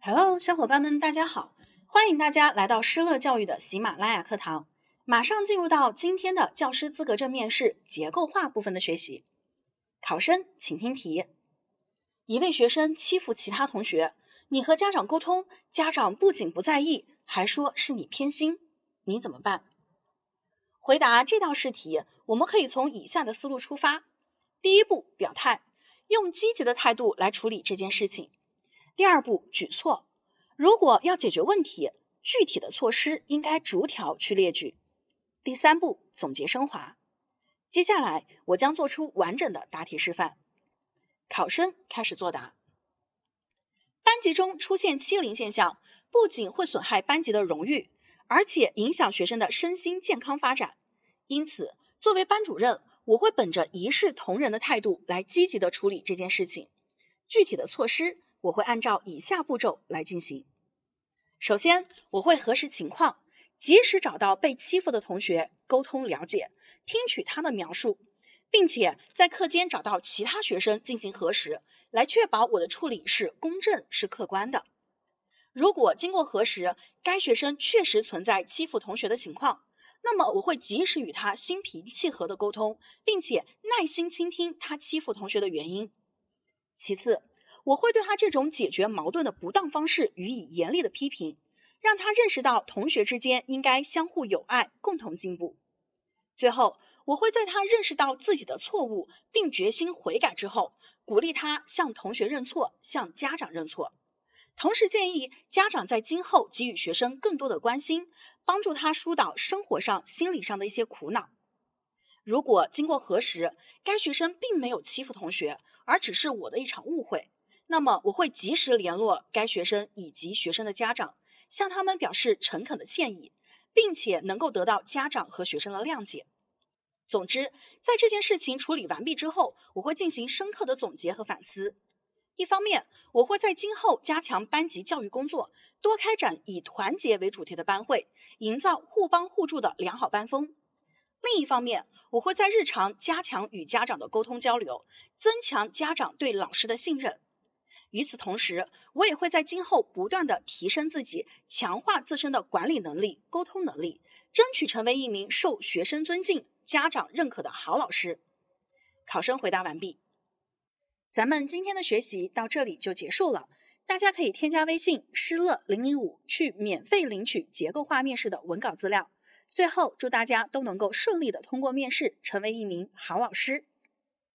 Hello，小伙伴们，大家好，欢迎大家来到施乐教育的喜马拉雅课堂。马上进入到今天的教师资格证面试结构化部分的学习。考生请听题：一位学生欺负其他同学，你和家长沟通，家长不仅不在意，还说是你偏心，你怎么办？回答这道试题，我们可以从以下的思路出发。第一步，表态，用积极的态度来处理这件事情。第二步，举措。如果要解决问题，具体的措施应该逐条去列举。第三步，总结升华。接下来，我将做出完整的答题示范。考生开始作答。班级中出现欺凌现象，不仅会损害班级的荣誉，而且影响学生的身心健康发展。因此，作为班主任，我会本着一视同仁的态度来积极的处理这件事情。具体的措施，我会按照以下步骤来进行。首先，我会核实情况，及时找到被欺负的同学，沟通了解，听取他的描述，并且在课间找到其他学生进行核实，来确保我的处理是公正、是客观的。如果经过核实，该学生确实存在欺负同学的情况，那么我会及时与他心平气和的沟通，并且耐心倾听他欺负同学的原因。其次，我会对他这种解决矛盾的不当方式予以严厉的批评，让他认识到同学之间应该相互友爱，共同进步。最后，我会在他认识到自己的错误并决心悔改之后，鼓励他向同学认错，向家长认错。同时建议家长在今后给予学生更多的关心，帮助他疏导生活上、心理上的一些苦恼。如果经过核实，该学生并没有欺负同学，而只是我的一场误会，那么我会及时联络该学生以及学生的家长，向他们表示诚恳的歉意，并且能够得到家长和学生的谅解。总之，在这件事情处理完毕之后，我会进行深刻的总结和反思。一方面，我会在今后加强班级教育工作，多开展以团结为主题的班会，营造互帮互助的良好班风。另一方面，我会在日常加强与家长的沟通交流，增强家长对老师的信任。与此同时，我也会在今后不断的提升自己，强化自身的管理能力、沟通能力，争取成为一名受学生尊敬、家长认可的好老师。考生回答完毕。咱们今天的学习到这里就结束了，大家可以添加微信施乐零零五去免费领取结构化面试的文稿资料。最后，祝大家都能够顺利的通过面试，成为一名好老师。